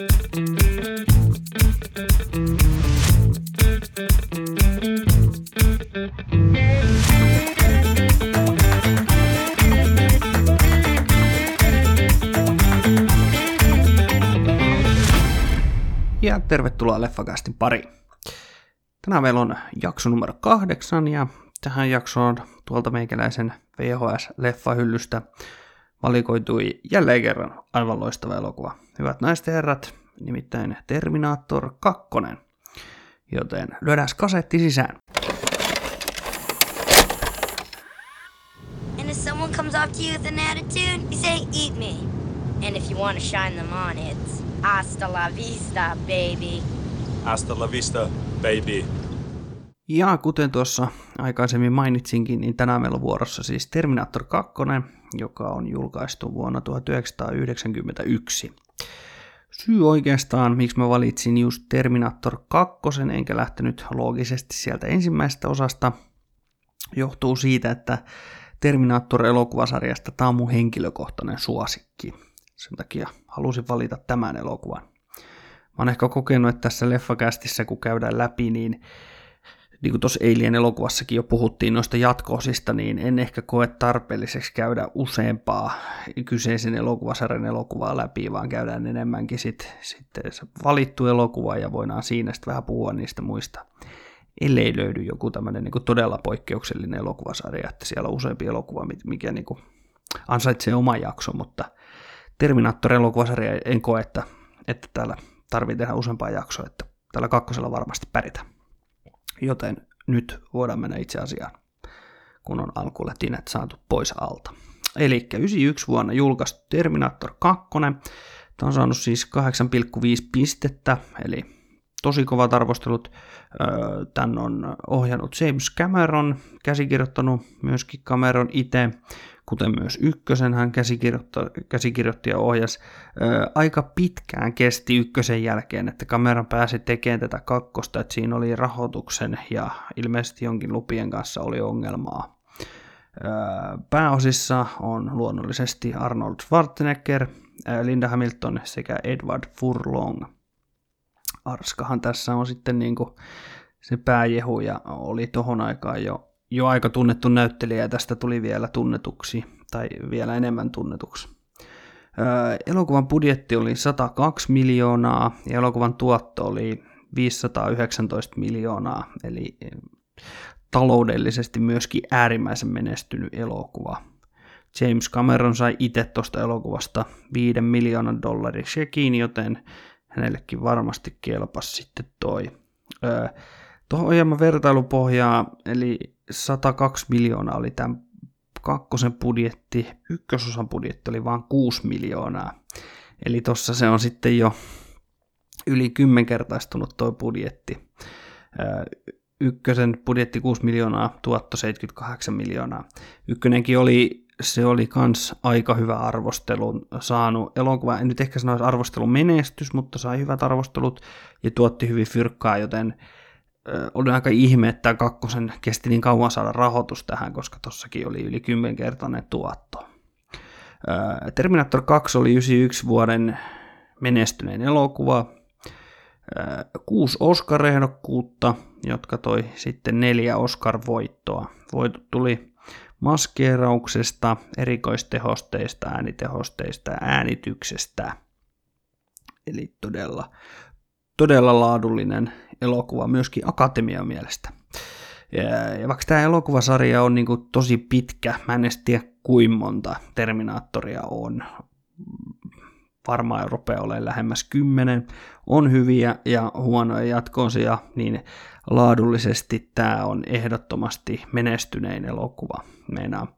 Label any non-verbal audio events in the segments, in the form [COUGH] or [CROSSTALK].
Ja tervetuloa Leffakästin pari. Tänään meillä on jakso numero kahdeksan ja tähän jaksoon tuolta meikäläisen VHS-leffahyllystä valikoitui jälleen kerran aivan loistava elokuva. Hyvät naiset ja herrat, nimittäin Terminator 2. Joten lyödään kasetti sisään. And if someone comes up to you with an attitude, you say, eat me. And if you want to shine them on, it's hasta la vista, baby. Hasta la vista, baby. Ja kuten tuossa aikaisemmin mainitsinkin, niin tänään meillä on vuorossa siis Terminator 2, joka on julkaistu vuonna 1991. Syy oikeastaan, miksi mä valitsin just Terminator 2, enkä lähtenyt loogisesti sieltä ensimmäisestä osasta, johtuu siitä, että Terminator-elokuvasarjasta tämä on mun henkilökohtainen suosikki. Sen takia halusin valita tämän elokuvan. Mä oon ehkä kokenut, että tässä leffakästissä kun käydään läpi, niin niin kuin tuossa Alien elokuvassakin jo puhuttiin noista jatkoosista, niin en ehkä koe tarpeelliseksi käydä useampaa kyseisen elokuvasarjan elokuvaa läpi, vaan käydään enemmänkin sit, sitten se valittu elokuva ja voidaan siinä sitten vähän puhua niistä muista. Ellei löydy joku tämmöinen niin todella poikkeuksellinen elokuvasarja, että siellä on useampi elokuva, mikä niin kuin ansaitsee oman jakson, mutta Terminator-elokuvasarja en koe, että, että täällä tarvii tehdä useampaa jaksoa, että tällä kakkosella varmasti pärjätään. Joten nyt voidaan mennä itse asiaan, kun on alkulätinet saatu pois alta. Eli 91 vuonna julkaistu Terminator 2. Tämä on saanut siis 8,5 pistettä, eli tosi kovat arvostelut. Tän on ohjannut James Cameron, käsikirjoittanut myöskin Cameron itse kuten myös ykkösen hän käsikirjoitti, ja ohjasi. Aika pitkään kesti ykkösen jälkeen, että kameran pääsi tekemään tätä kakkosta, että siinä oli rahoituksen ja ilmeisesti jonkin lupien kanssa oli ongelmaa. Ää, pääosissa on luonnollisesti Arnold Schwarzenegger, Linda Hamilton sekä Edward Furlong. Arskahan tässä on sitten niin kuin se pääjehu ja oli tohon aikaan jo jo aika tunnettu näyttelijä ja tästä tuli vielä tunnetuksi tai vielä enemmän tunnetuksi. Elokuvan budjetti oli 102 miljoonaa ja elokuvan tuotto oli 519 miljoonaa, eli taloudellisesti myöskin äärimmäisen menestynyt elokuva. James Cameron sai itse tuosta elokuvasta 5 miljoonan dollarin shekin, joten hänellekin varmasti kelpasi sitten toi. Tuohon ohjelman vertailupohjaa, eli 102 miljoonaa oli tämän kakkosen budjetti, ykkösosan budjetti oli vain 6 miljoonaa. Eli tossa se on sitten jo yli kymmenkertaistunut tuo budjetti. Ykkösen budjetti 6 miljoonaa, tuotto 78 miljoonaa. Ykkönenkin oli, se oli kans aika hyvä arvostelun saanut elokuva. En nyt ehkä sanoisi arvostelun menestys, mutta sai hyvät arvostelut ja tuotti hyvin fyrkkaa, joten oli aika ihme, että kakkosen kesti niin kauan saada rahoitus tähän, koska tossakin oli yli kymmenkertainen tuotto. Terminator 2 oli 91 vuoden menestyneen elokuva. Kuusi Oscar-ehdokkuutta, jotka toi sitten neljä Oscar-voittoa. Voitot tuli maskeerauksesta, erikoistehosteista, äänitehosteista ja äänityksestä. Eli todella, todella laadullinen elokuva myöskin Akatemian mielestä. Ja, vaikka tämä elokuvasarja on niin kuin tosi pitkä, mä en edes tiedä kuinka monta Terminaattoria on. Varmaan rupeaa olemaan lähemmäs kymmenen. On hyviä ja huonoja jatkoosia, niin laadullisesti tämä on ehdottomasti menestynein elokuva. Meinaa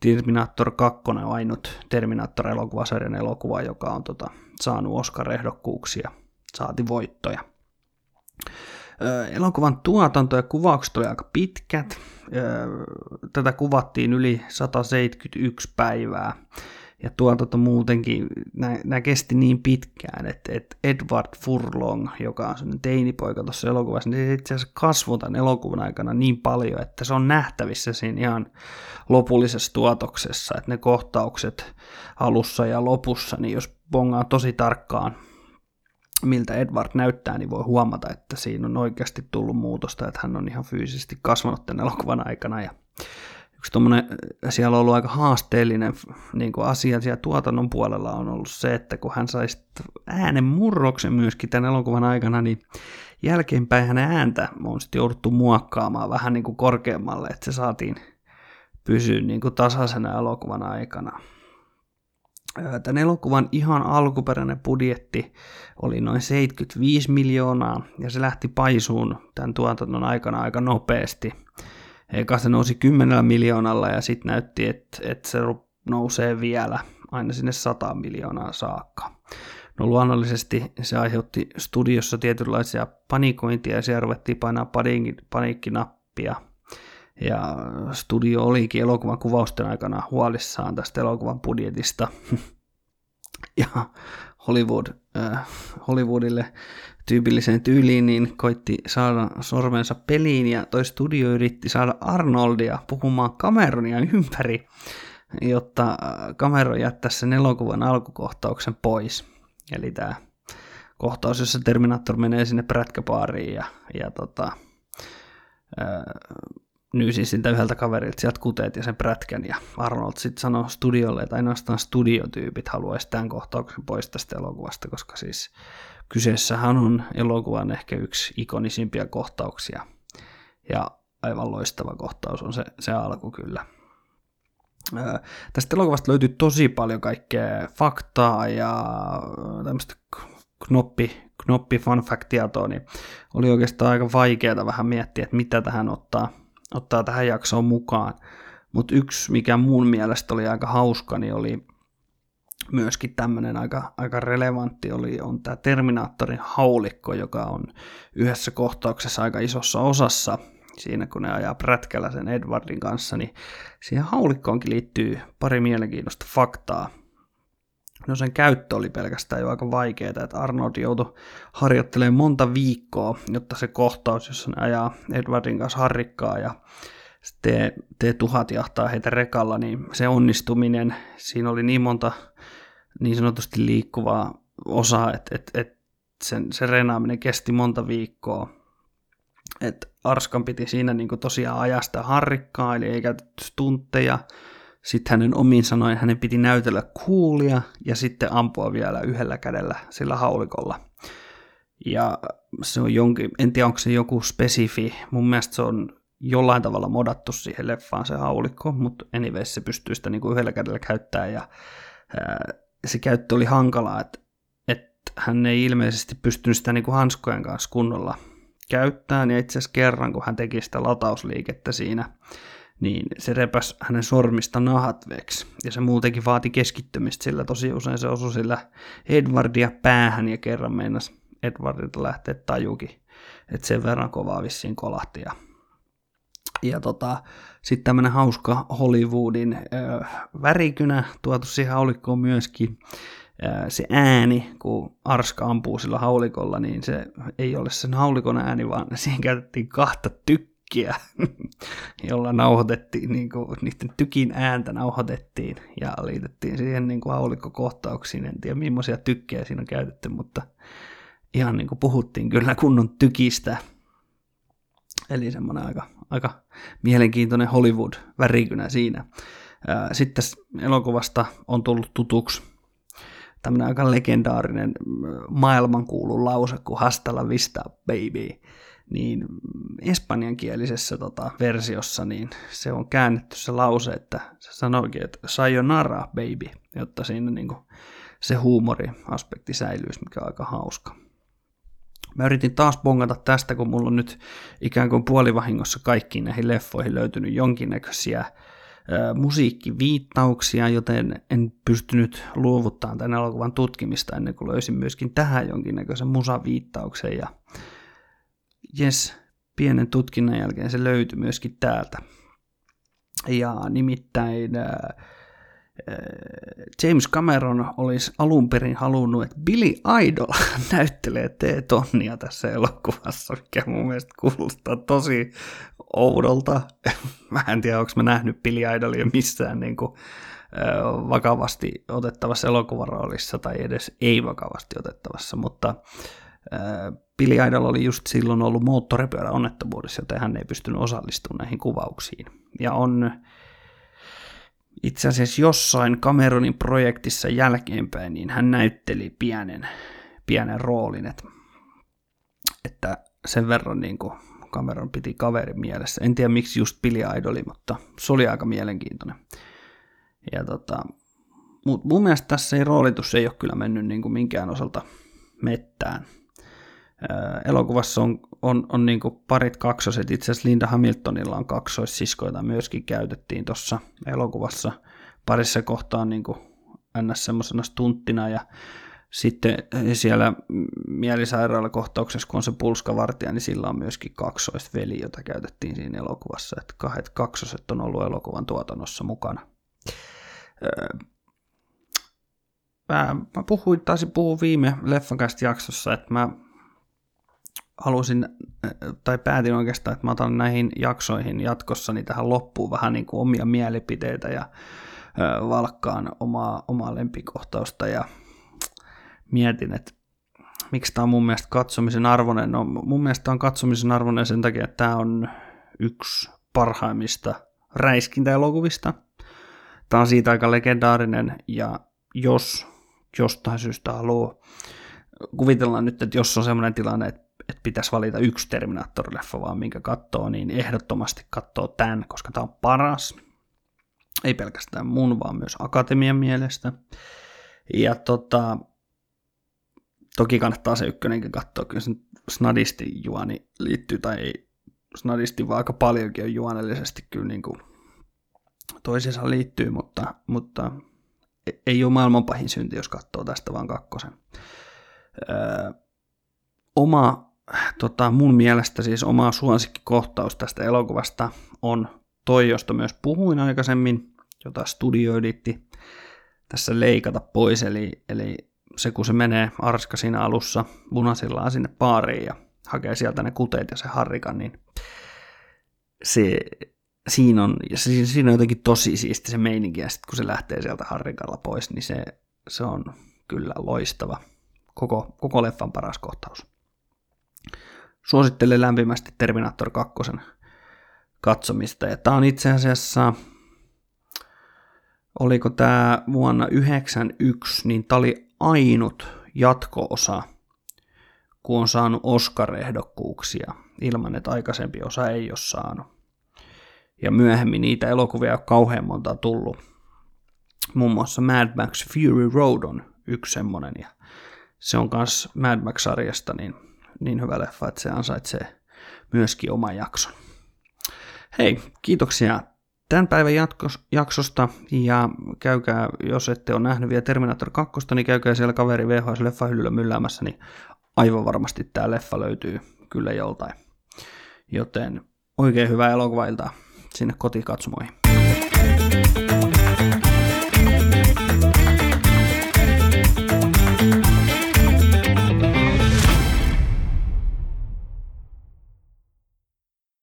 Terminator 2 on ainut Terminator-elokuvasarjan elokuva, joka on tota, saanut Oscar-ehdokkuuksia, saati voittoja. Elokuvan tuotanto ja kuvaukset oli aika pitkät. Tätä kuvattiin yli 171 päivää. Ja tuotanto muutenkin, nämä kesti niin pitkään, että, että Edward Furlong, joka on sellainen teinipoika tuossa elokuvassa, niin se itse asiassa kasvoi tämän elokuvan aikana niin paljon, että se on nähtävissä siinä ihan lopullisessa tuotoksessa, että ne kohtaukset alussa ja lopussa, niin jos bongaa tosi tarkkaan miltä Edward näyttää, niin voi huomata, että siinä on oikeasti tullut muutosta, että hän on ihan fyysisesti kasvanut tämän elokuvan aikana ja yksi tommonen, siellä on ollut aika haasteellinen niin kuin asia siellä tuotannon puolella on ollut se, että kun hän sai äänen murroksen myöskin tämän elokuvan aikana, niin jälkeenpäin hänen ääntä on sitten jouduttu muokkaamaan vähän niin kuin korkeammalle, että se saatiin pysyä niin kuin tasaisena elokuvan aikana. Tämän elokuvan ihan alkuperäinen budjetti oli noin 75 miljoonaa ja se lähti paisuun tämän tuotannon aikana aika nopeasti. Eka se nousi 10 miljoonalla ja sitten näytti, että, että se nousee vielä aina sinne 100 miljoonaa saakka. No luonnollisesti se aiheutti studiossa tietynlaisia panikointia ja siellä ruvettiin painaa paniikkinappia. Ja studio olikin elokuvan kuvausten aikana huolissaan tästä elokuvan budjetista. [LAUGHS] ja Hollywood, äh, Hollywoodille tyypilliseen tyyliin, niin koitti saada sormensa peliin ja toi studio yritti saada Arnoldia puhumaan Cameronia ympäri, jotta Cameron jättäisi sen elokuvan alkukohtauksen pois. Eli tämä kohtaus, jossa Terminator menee sinne prätkäpaariin ja, ja tota, nyysin siltä yhdeltä kaverilta sieltä kuteet ja sen prätkän, ja Arnold sitten sanoi studiolle, että ainoastaan studiotyypit haluaisi tämän kohtauksen pois tästä elokuvasta, koska siis kyseessähän on elokuvan ehkä yksi ikonisimpia kohtauksia, ja aivan loistava kohtaus on se, se alku kyllä. Tästä elokuvasta löytyy tosi paljon kaikkea faktaa ja tämmöistä knoppi, knoppi fun fact-tietoa, niin oli oikeastaan aika vaikeaa vähän miettiä, että mitä tähän ottaa, ottaa tähän jaksoon mukaan. Mutta yksi, mikä mun mielestä oli aika hauska, niin oli myöskin tämmöinen aika, aika relevantti, oli, on tämä Terminaattorin haulikko, joka on yhdessä kohtauksessa aika isossa osassa siinä, kun ne ajaa prätkällä sen Edwardin kanssa, niin siihen haulikkoonkin liittyy pari mielenkiintoista faktaa. No sen käyttö oli pelkästään jo aika vaikeaa, että Arnold joutui harjoittelemaan monta viikkoa, jotta se kohtaus, jossa ne ajaa Edwardin kanssa harrikkaa ja T1000 jahtaa heitä rekalla, niin se onnistuminen, siinä oli niin monta niin sanotusti liikkuvaa osaa, että, että, että sen, se renaaminen kesti monta viikkoa. Että Arskan piti siinä niin tosiaan ajasta harrikkaa, eli ei käytetty stuntteja, sitten hänen omiin sanoin hänen piti näytellä kuulia ja sitten ampua vielä yhdellä kädellä sillä haulikolla. Ja se on jonkin, en tiedä onko se joku spesifi, mun mielestä se on jollain tavalla modattu siihen leffaan se haulikko, mutta anyways se pystyy sitä niin kuin yhdellä kädellä käyttämään ja ää, se käyttö oli hankalaa, että, että hän ei ilmeisesti pystynyt sitä niin kuin hanskojen kanssa kunnolla käyttämään ja itse asiassa kerran kun hän teki sitä latausliikettä siinä, niin se repäs hänen sormista nahat veksi. Ja se muutenkin vaati keskittymistä, sillä tosi usein se osui sillä Edwardia päähän ja kerran meinas Edwardilta lähteä tajukin. Että sen verran kovaa vissiin kolahti. Ja, ja tota, sitten tämmöinen hauska Hollywoodin ö, värikynä tuotu siihen haulikkoon myöskin. Se ääni, kun Arska ampuu sillä haulikolla, niin se ei ole sen haulikon ääni, vaan siihen käytettiin kahta tykkiä tykkiä, [LAUGHS] jolla nauhoitettiin, niin kuin, niiden tykin ääntä nauhoitettiin ja liitettiin siihen niin kuin haulikkokohtauksiin. En tiedä, millaisia tykkejä siinä on käytetty, mutta ihan niin kuin puhuttiin kyllä kunnon tykistä. Eli semmoinen aika, aika mielenkiintoinen Hollywood-värikynä siinä. Sitten elokuvasta on tullut tutuksi tämmöinen aika legendaarinen maailmankuulu lause kuin Hasta la vista, baby niin espanjankielisessä tota, versiossa niin se on käännetty se lause, että se sanoikin, että sayonara baby, jotta siinä niin kuin, se huumoriaspekti säilyisi, mikä on aika hauska. Mä yritin taas bongata tästä, kun mulla on nyt ikään kuin puolivahingossa kaikkiin näihin leffoihin löytynyt jonkinnäköisiä musiikkiviittauksia, joten en pystynyt luovuttamaan tämän elokuvan tutkimista ennen kuin löysin myöskin tähän jonkinnäköisen musaviittauksen ja jes, pienen tutkinnan jälkeen se löytyi myöskin täältä. Ja nimittäin äh, äh, James Cameron olisi alun perin halunnut, että Billy Idol [LAUGHS] näyttelee T-tonnia tässä elokuvassa, mikä mun mielestä kuulostaa tosi oudolta. [LAUGHS] Mä en tiedä, onko mä nähnyt Billy Idolia missään niin kuin vakavasti otettavassa elokuvaroolissa tai edes ei vakavasti otettavassa, mutta Billy Idol oli just silloin ollut moottoripyörä onnettomuudessa, joten hän ei pystynyt osallistumaan näihin kuvauksiin. Ja on itse asiassa jossain Cameronin projektissa jälkeenpäin, niin hän näytteli pienen, pienen roolin, että, että sen verran niin kuin Cameron piti kaverin mielessä. En tiedä miksi just Billy Idoli, mutta se oli aika mielenkiintoinen. Ja tota, mut mun mielestä tässä ei roolitus ei ole kyllä mennyt niin kuin minkään osalta mettään. Elokuvassa on, on, on niin parit kaksoset. Itse asiassa Linda Hamiltonilla on kaksoissiskoita myöskin käytettiin tuossa elokuvassa. Parissa kohtaa niin ns. semmoisena stunttina ja sitten siellä mielisairaalakohtauksessa, kun on se pulskavartija, niin sillä on myöskin kaksoisveli, jota käytettiin siinä elokuvassa. Että kahdet kaksoset on ollut elokuvan tuotannossa mukana. Mä, mä puhuin, taisin puhua viime leffakästä jaksossa, että mä halusin, tai päätin oikeastaan, että mä otan näihin jaksoihin jatkossa niin tähän loppuun vähän niin kuin omia mielipiteitä ja valkkaan omaa, omaa lempikohtausta ja mietin, että miksi tämä on mun mielestä katsomisen arvoinen. No mun mielestä on katsomisen arvoinen sen takia, että tämä on yksi parhaimmista räiskintäelokuvista. Tämä on siitä aika legendaarinen ja jos jostain syystä haluaa, kuvitellaan nyt, että jos on sellainen tilanne, että, että pitäisi valita yksi Terminator-leffa vaan minkä katsoo, niin ehdottomasti katsoo tämän, koska tämä on paras. Ei pelkästään mun, vaan myös akatemian mielestä. Ja tota, toki kannattaa se ykkönenkin katsoa, kyllä se snadisti juoni liittyy, tai ei snadisti, vaan aika paljonkin on juonellisesti kyllä niin kuin toisiinsa liittyy, mutta, mutta ei ole maailman pahin synti, jos katsoo tästä vaan kakkosen. Öö, oma, tota, mun mielestä siis oma suosikkikohtaus tästä elokuvasta on toi, josta myös puhuin aikaisemmin, jota studio yritti tässä leikata pois, eli, eli se kun se menee arska siinä alussa punaisillaan sinne baariin ja hakee sieltä ne kuteet ja se harrikan, niin se, siinä on, siinä on jotenkin tosi siisti se meininki, ja sitten kun se lähtee sieltä harrikalla pois, niin se, se on kyllä loistava. Koko, koko leffan paras kohtaus. Suosittelen lämpimästi Terminator 2 katsomista, ja tämä on itse asiassa, oliko tämä vuonna 1991, niin tämä oli ainut jatko-osa, kun on saanut Oscar-ehdokkuuksia ilman, että aikaisempi osa ei ole saanut. Ja myöhemmin niitä elokuvia on kauhean monta tullut. Muun muassa Mad Max Fury Road on yksi semmonen, ja se on myös Mad Max-sarjasta niin, niin hyvä leffa, että se ansaitsee myöskin oman jakson. Hei, kiitoksia tämän päivän jatkos, jaksosta ja käykää, jos ette ole nähnyt vielä Terminator 2, niin käykää siellä kaveri VHS leffahyllyllä mylläämässä, niin aivan varmasti tämä leffa löytyy kyllä joltain. Joten oikein hyvää elokuvailtaa sinne kotikatsomoihin.